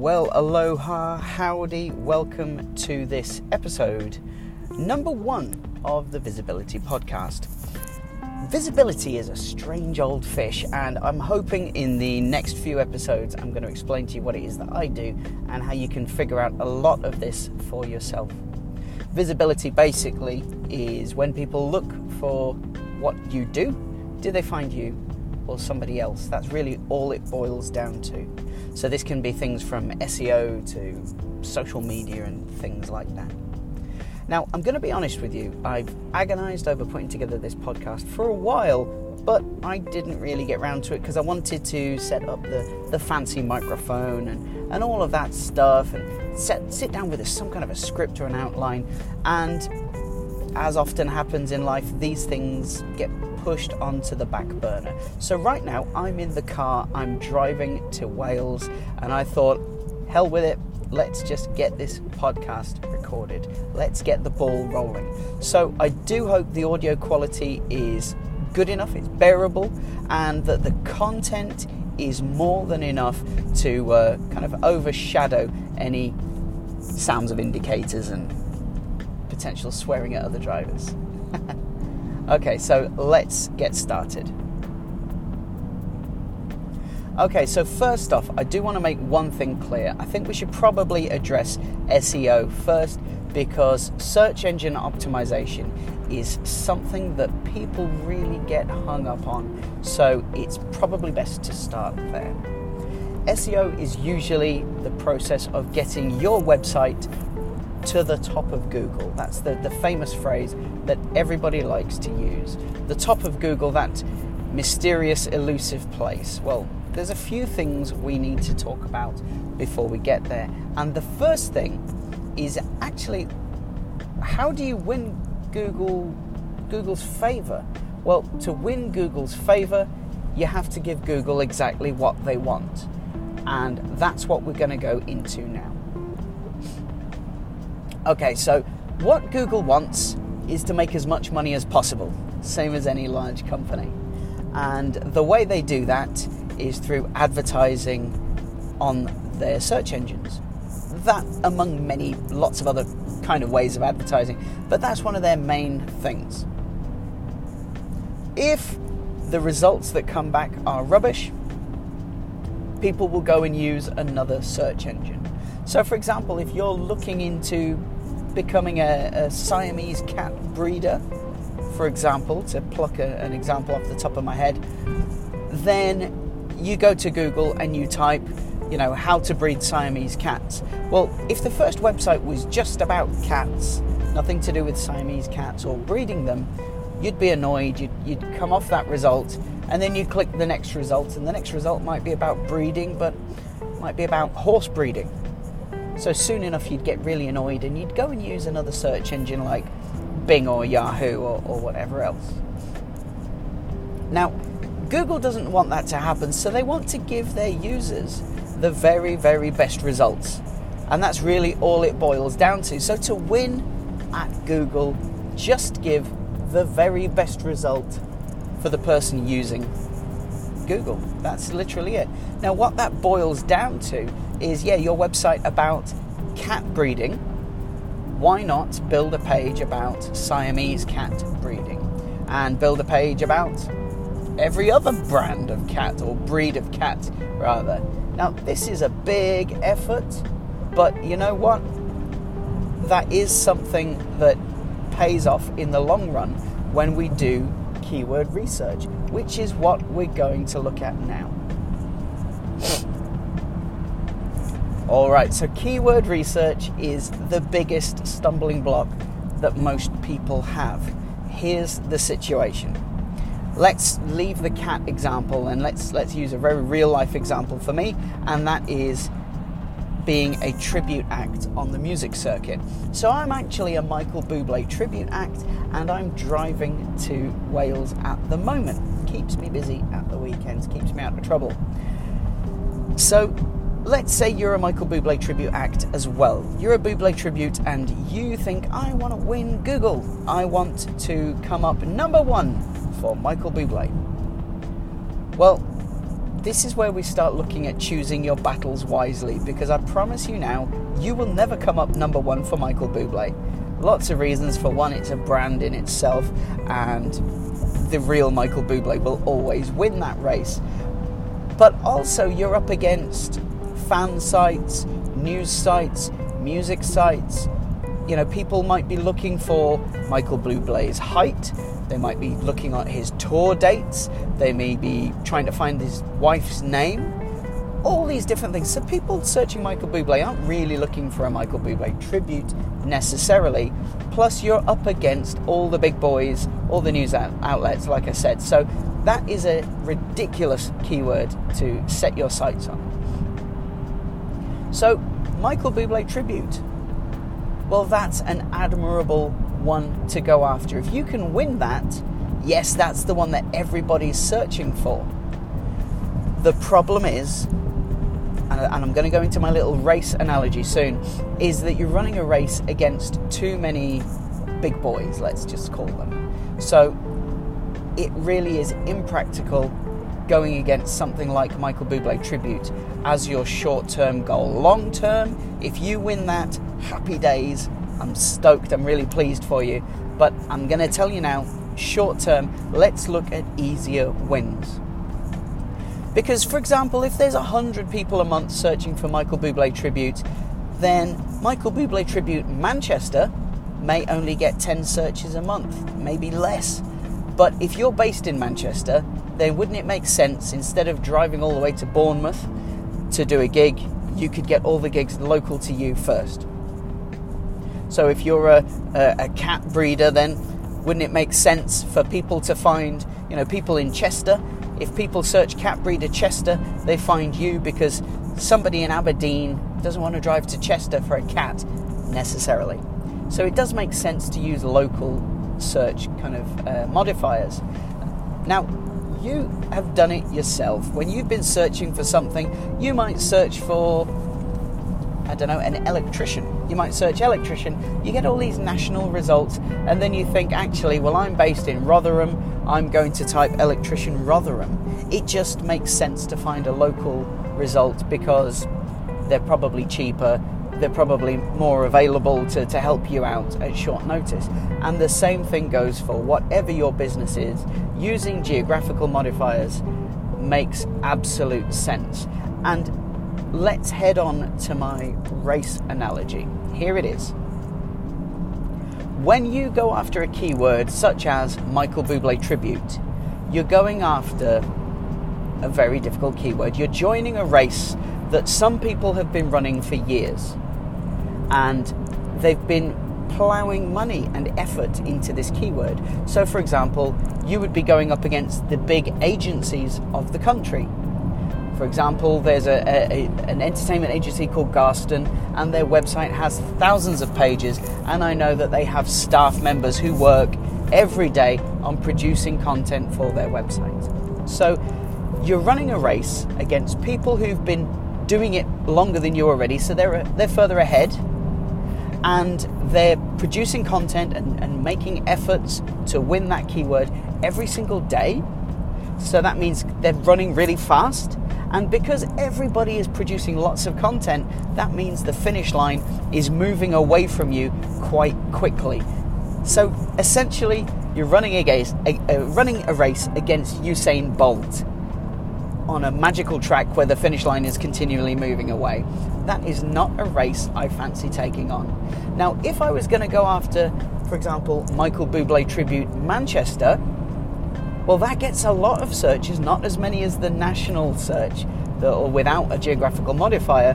Well, aloha, howdy, welcome to this episode, number one of the Visibility Podcast. Visibility is a strange old fish, and I'm hoping in the next few episodes I'm going to explain to you what it is that I do and how you can figure out a lot of this for yourself. Visibility basically is when people look for what you do, do they find you or somebody else? That's really all it boils down to. So, this can be things from SEO to social media and things like that. Now, I'm going to be honest with you, I've agonized over putting together this podcast for a while, but I didn't really get round to it because I wanted to set up the, the fancy microphone and, and all of that stuff and set, sit down with a, some kind of a script or an outline. And as often happens in life, these things get pushed onto the back burner. So, right now, I'm in the car, I'm driving to Wales, and I thought, hell with it, let's just get this podcast recorded. Let's get the ball rolling. So, I do hope the audio quality is good enough, it's bearable, and that the content is more than enough to uh, kind of overshadow any sounds of indicators and potential swearing at other drivers. okay, so let's get started. Okay, so first off, I do want to make one thing clear. I think we should probably address SEO first because search engine optimization is something that people really get hung up on, so it's probably best to start there. SEO is usually the process of getting your website to the top of Google. That's the, the famous phrase that everybody likes to use. The top of Google, that mysterious, elusive place. Well, there's a few things we need to talk about before we get there. And the first thing is actually how do you win Google Google's favor? Well, to win Google's favor, you have to give Google exactly what they want. And that's what we're going to go into now. Okay, so what Google wants is to make as much money as possible, same as any large company. And the way they do that is through advertising on their search engines. That, among many, lots of other kind of ways of advertising, but that's one of their main things. If the results that come back are rubbish, people will go and use another search engine. So, for example, if you're looking into becoming a, a Siamese cat breeder, for example, to pluck a, an example off the top of my head, then you go to Google and you type, you know, how to breed Siamese cats. Well, if the first website was just about cats, nothing to do with Siamese cats or breeding them, you'd be annoyed, you'd, you'd come off that result, and then you click the next result, and the next result might be about breeding, but might be about horse breeding. So soon enough, you'd get really annoyed and you'd go and use another search engine like Bing or Yahoo or, or whatever else. Now, Google doesn't want that to happen, so they want to give their users the very, very best results. And that's really all it boils down to. So to win at Google, just give the very best result for the person using Google. That's literally it. Now, what that boils down to is yeah, your website about cat breeding. Why not build a page about Siamese cat breeding and build a page about every other brand of cat or breed of cat, rather? Now, this is a big effort, but you know what? That is something that pays off in the long run when we do keyword research, which is what we're going to look at now. Alright, so keyword research is the biggest stumbling block that most people have. Here's the situation. Let's leave the cat example and let's let's use a very real life example for me, and that is being a tribute act on the music circuit. So I'm actually a Michael Bublé tribute act and I'm driving to Wales at the moment. Keeps me busy at the weekends, keeps me out of trouble. So let's say you're a Michael Bublé tribute act as well. You're a Bublé tribute and you think, I want to win Google. I want to come up number one for Michael Bublé. Well, this is where we start looking at choosing your battles wisely because I promise you now, you will never come up number one for Michael Bublé. Lots of reasons. For one, it's a brand in itself, and the real Michael Bublé will always win that race. But also, you're up against fan sites, news sites, music sites. You know, people might be looking for Michael Bublé's height. They might be looking at his tour dates. They may be trying to find his wife's name all these different things. So people searching Michael Bublé aren't really looking for a Michael Bublé tribute necessarily. Plus, you're up against all the big boys, all the news outlets, like I said. So that is a ridiculous keyword to set your sights on. So, Michael Bublé tribute. Well, that's an admirable one to go after. If you can win that, yes, that's the one that everybody's searching for. The problem is and I'm going to go into my little race analogy soon, is that you're running a race against too many big boys, let's just call them. So it really is impractical going against something like Michael Bublé Tribute as your short term goal. Long term, if you win that, happy days. I'm stoked, I'm really pleased for you. But I'm going to tell you now, short term, let's look at easier wins. Because, for example, if there's 100 people a month searching for Michael Bublé tribute, then Michael Bublé tribute Manchester may only get 10 searches a month, maybe less. But if you're based in Manchester, then wouldn't it make sense instead of driving all the way to Bournemouth to do a gig, you could get all the gigs local to you first? So if you're a, a, a cat breeder, then wouldn't it make sense for people to find, you know, people in Chester if people search cat breeder Chester, they find you because somebody in Aberdeen doesn't want to drive to Chester for a cat necessarily. So it does make sense to use local search kind of uh, modifiers. Now, you have done it yourself. When you've been searching for something, you might search for, I don't know, an electrician. You might search electrician, you get all these national results, and then you think, actually, well, I'm based in Rotherham, I'm going to type electrician Rotherham. It just makes sense to find a local result because they're probably cheaper, they're probably more available to, to help you out at short notice. And the same thing goes for whatever your business is. Using geographical modifiers makes absolute sense. And let's head on to my race analogy. Here it is. When you go after a keyword such as Michael Bublé tribute, you're going after a very difficult keyword. You're joining a race that some people have been running for years and they've been plowing money and effort into this keyword. So, for example, you would be going up against the big agencies of the country for example, there's a, a, an entertainment agency called Garston, and their website has thousands of pages. And I know that they have staff members who work every day on producing content for their website. So you're running a race against people who've been doing it longer than you already, so they're they're further ahead, and they're producing content and, and making efforts to win that keyword every single day. So that means they're running really fast and because everybody is producing lots of content, that means the finish line is moving away from you quite quickly. So essentially, you're running against, a, running a race against Usain Bolt on a magical track where the finish line is continually moving away. That is not a race I fancy taking on. Now, if I was going to go after, for example, Michael Bublé tribute Manchester, well, that gets a lot of searches, not as many as the national search, or without a geographical modifier.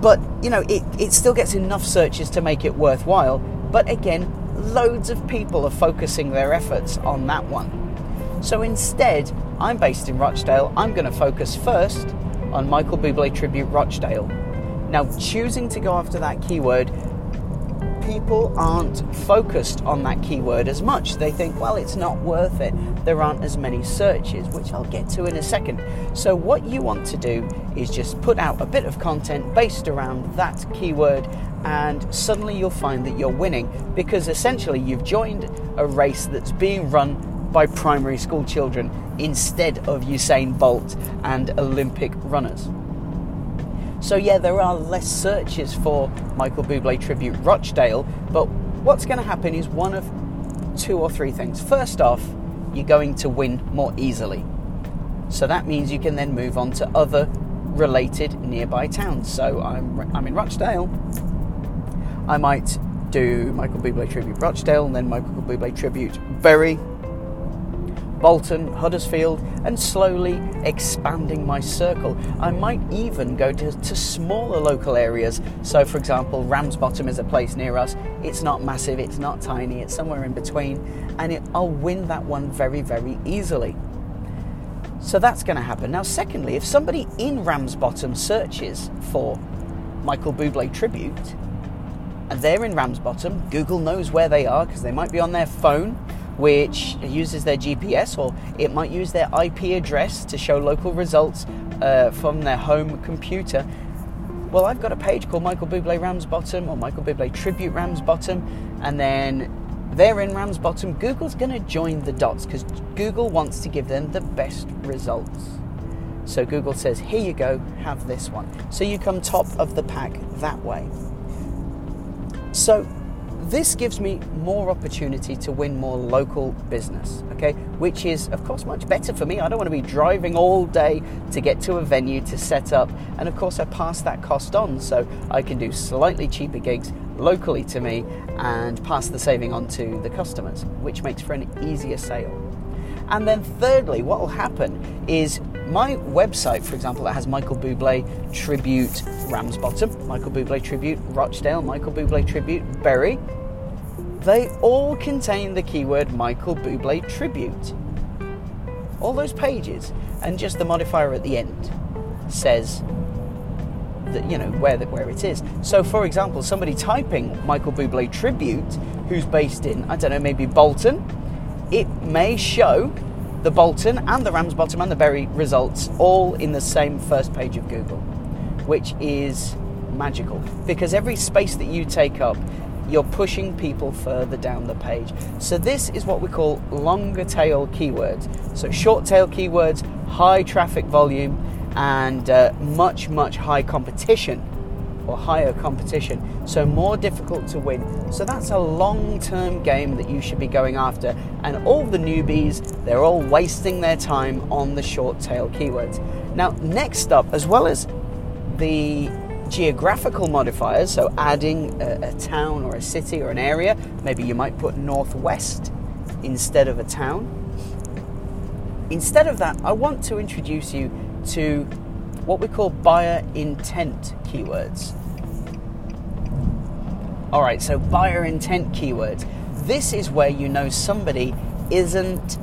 But, you know, it, it still gets enough searches to make it worthwhile. But again, loads of people are focusing their efforts on that one. So instead, I'm based in Rochdale. I'm going to focus first on Michael Bublé Tribute Rochdale. Now, choosing to go after that keyword people aren't focused on that keyword as much. They think, well, it's not worth it. There aren't as many searches, which I'll get to in a second. So, what you want to do is just put out a bit of content based around that keyword, and suddenly you'll find that you're winning because essentially you've joined a race that's being run by primary school children instead of Usain Bolt and Olympic runners. So, yeah, there are less searches for Michael Bublé tribute Rochdale, but what's going to happen is one of two or three things. First off, you're going to win more easily. So that means you can then move on to other related nearby towns. So I'm, I'm in Rochdale. I might do Michael Bublé tribute Rochdale, and then Michael Bublé tribute Bury, Bolton, Huddersfield, and slowly expanding my circle. I might even go to, to smaller local areas. So, for example, Ramsbottom is a place near us. It's not massive, it's not tiny, it's somewhere in between, and it, I'll win that one very, very easily. So that's going to happen. Now, secondly, if somebody in Ramsbottom searches for Michael Bublé tribute, and they're in Ramsbottom, Google knows where they are because they might be on their phone, which uses their GPS, or it might use their IP address to show local results uh, from their home computer. Well, I've got a page called Michael Bublé Ramsbottom or Michael Bublé Tribute Ramsbottom, and then they're in Ramsbottom. Google's going to join the dots because Google wants to give them the best results. So Google says, here you go, have this one. So you come top of the pack that way. So this gives me more opportunity to win more local business, okay? Which is, of course, much better for me. I don't want to be driving all day to get to a venue to set up. And of course, I pass that cost on so I can do slightly cheaper gigs locally to me and pass the saving on to the customers, which makes for an easier sale. And then, thirdly, what will happen is my website, for example, that has Michael Bublé tribute Ramsbottom, Michael Bublé tribute Rochdale, Michael Bublé tribute Bury, they all contain the keyword Michael Bublé tribute. All those pages, and just the modifier at the end says that you know where the, where it is. So, for example, somebody typing Michael Bublé tribute, who's based in I don't know maybe Bolton, it may show the Bolton and the Ramsbottom and the Bury results all in the same first page of Google, which is magical because every space that you take up you're pushing people further down the page. So, this is what we call longer tail keywords. So, short tail keywords, high traffic volume, and uh, much, much high competition or higher competition, so more difficult to win. So that's a long term game that you should be going after. And all the newbies, they're all wasting their time on the short tail keywords. Now, next up, as well as the geographical modifiers, so adding a, a town or a city or an area, maybe you might put northwest instead of a town. Instead of that, I want to introduce you to what we call buyer intent keywords. All right, so buyer intent keywords. This is where you know somebody isn't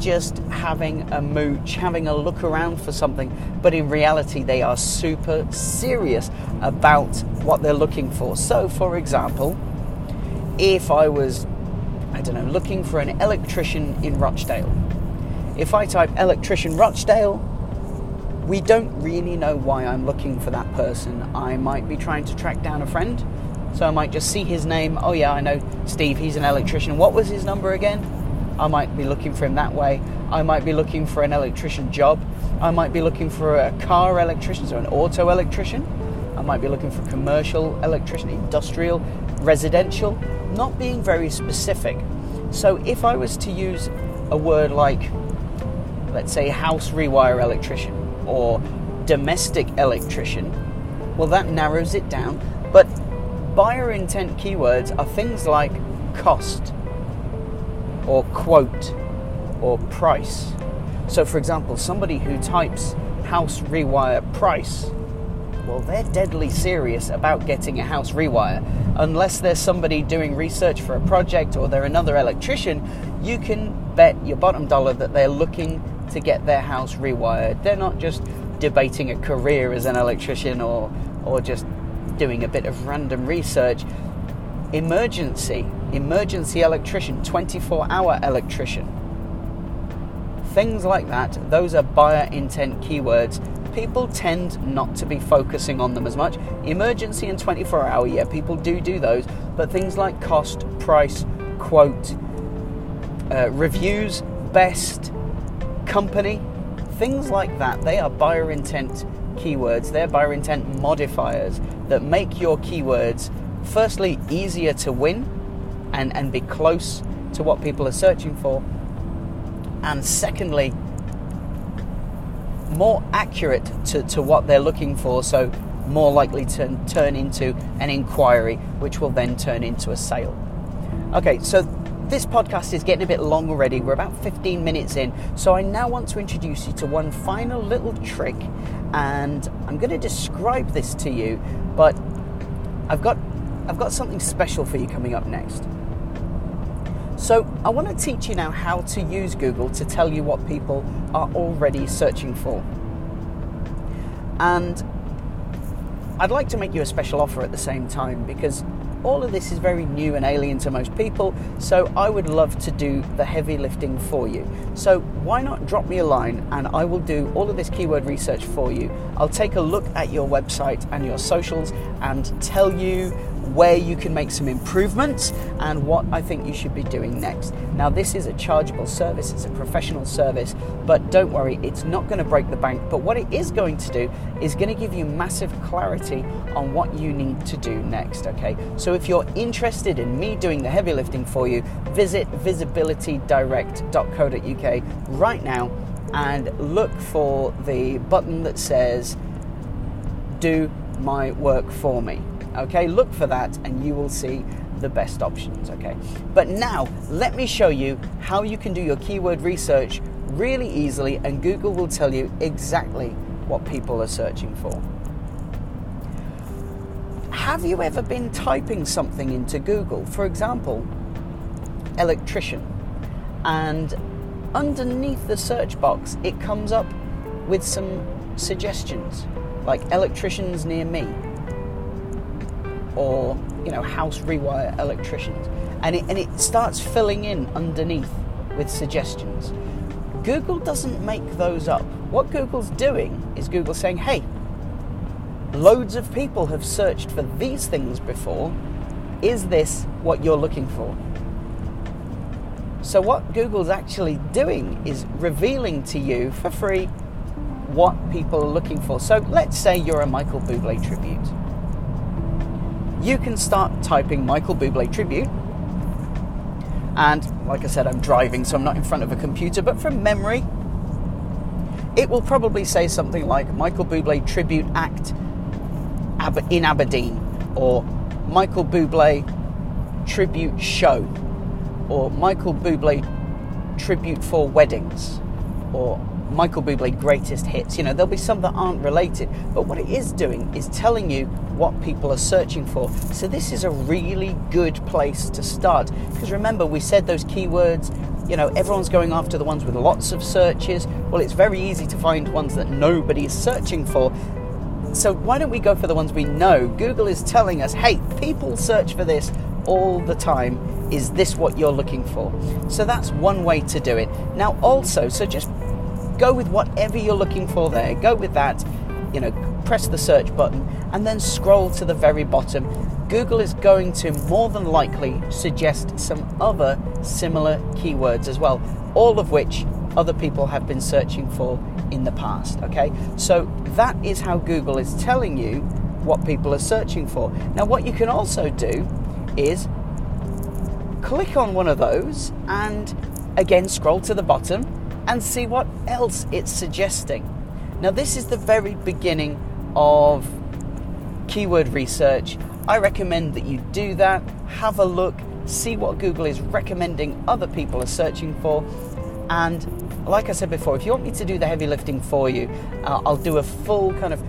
just having a mooch, having a look around for something, but in reality, they are super serious about what they're looking for. So, for example, if I was, I don't we don't really know why I'm looking for that person. I might be trying to track down a friend, so I might just see his name. Oh, yeah, I know Steve, he's an electrician. What was his number again? I might be looking for him that way. I might be looking for an electrician job. I might be looking for a car electrician, so an auto electrician. I might be looking for commercial electrician, industrial, residential, not being very specific. So if I was to use a word like, let's say, house rewire electrician, or domestic electrician, well, that narrows it down. But buyer intent keywords are things like cost, or quote, or price. So, for example, somebody who types house rewire price, well, they're deadly serious about getting a house rewire. Unless there's somebody doing research for a project or they're another electrician, you can bet your bottom dollar that they're looking to get their house rewired. They're not just debating a career as an electrician or, or just doing a bit of random research. Emergency, emergency electrician, 24 hour electrician. Things like that, those are buyer intent keywords. People tend not to be focusing on them as much. Emergency and 24 hour, yeah, people do do those, but things like cost, price, quote, uh, reviews, best company, things like that. They are buyer intent keywords, they're buyer intent modifiers that make your keywords, firstly, easier to win and, and be close to what people are searching for, and secondly, more accurate to, to what they're looking for, so more likely to turn into an inquiry, which will then turn into a sale. Okay, so this podcast is getting a bit long already. We're about 15 minutes in, so I now want to introduce you to one final little trick, and I'm going to describe this to you, but I've got I've got something special for you coming up next. So, I want to teach you now how to use Google to tell you what people are already searching for. And I'd like to make you a special offer at the same time because all of this is very new and alien to most people, so I would love to do the heavy lifting for you. So, why not drop me a line and I will do all of this keyword research for you? I'll take a look at your website and your socials and tell you where you can make some improvements and what I think you should be doing next. Now, this is a chargeable service, it's a professional service, but don't worry, it's not going to break the bank. But what it is going to do is going to give you massive clarity on what you need to do next, okay? So, if you're interested in me doing the heavy lifting for you, visit visibilitydirect.co.uk right now and look for the button that says Do my work for me. Okay, look for that and you will see the best options. Okay, but now let me show you how you can do your keyword research really easily, and Google will tell you exactly what people are searching for. Have you ever been typing something into Google, for example, electrician, and underneath the search box it comes up with some suggestions like electricians near me or you know house rewire electricians. And it, and it starts filling in underneath with suggestions. Google doesn't make those up. What google's doing is google saying hey loads of people have searched for these things before. Is this what you're looking for? So what google's actually doing is revealing to you for free what people are looking for. So let's say you're a michael bublé tribute you can start typing Michael Bublé tribute. And like I said, I'm driving, so I'm not in front of a computer, but from memory, it will probably say something like Michael Bublé tribute act in Aberdeen, or Michael Bublé tribute show, or Michael Bublé tribute for weddings, or Michael Bublé greatest hits. You know, there'll be some that aren't related, but what it is doing is telling you what people are searching for. So this is a really good place to start because remember we said those keywords, you know, everyone's going after the ones with lots of searches. Well, it's very easy to find ones that nobody is searching for. So why don't we go for the ones we know? Google is telling us, "Hey, people search for this all the time. Is this what you're looking for?" So that's one way to do it. Now also, so just Go with whatever you're looking for there. Go with that. You know, press the search button and then scroll to the very bottom. Google is going to more than likely suggest some other similar keywords as well, all of which other people have been searching for in the past. Okay, so that is how Google is telling you what people are searching for. Now, what you can also do is click on one of those and again scroll to the bottom and see what else it's suggesting. Now, this is the very beginning of keyword research. I recommend that you do that, have a look, see what Google is recommending other people are searching for, and like I said before, if you want me to do the heavy lifting for you, uh, I'll do a full kind of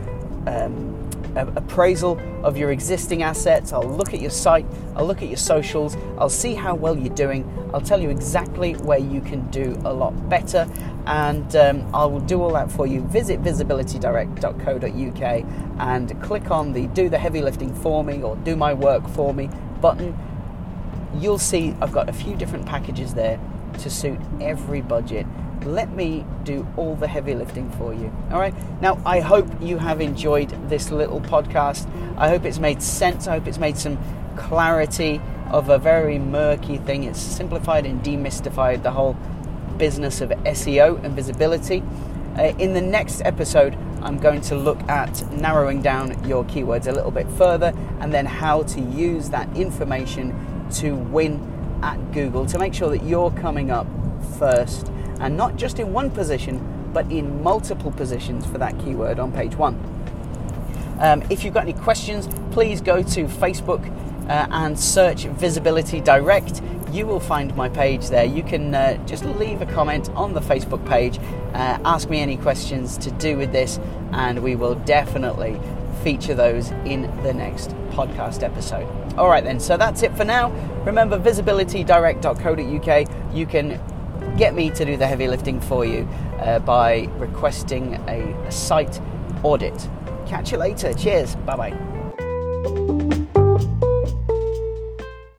um, appraisal of your existing assets. I'll look at your site, I'll look at your socials, I'll see how well you're doing, I'll tell you exactly where you can do a lot better, and um, I will do all that for you. Visit visibilitydirect.co.uk and click on the Do the Heavy Lifting for Me or Do My Work for Me button. You'll see I've got a few different packages there to suit every budget let me do all the heavy lifting for you. All right. Now, I hope you have enjoyed this little podcast. I hope it's made sense. I hope it's made some clarity of a very murky thing. It's simplified and demystified the whole business of SEO and visibility. Uh, in the next episode, I'm going to look at narrowing down your keywords a little bit further and then how to use that information to win at Google to make sure that you're coming up first and not just in one position but in multiple positions for that keyword on page one. Um, if you've got any questions, please go to Facebook uh, and search Visibility Direct. You will find my page there. You can uh, just leave a comment on the Facebook page, uh, ask me any questions to do with this, and we will definitely feature those in the next podcast episode. All right, then, so that's it for now. Remember, visibilitydirect.co.uk. You can get me to do the heavy lifting for you uh, by requesting a, a site audit. Catch you later. Cheers. Bye bye.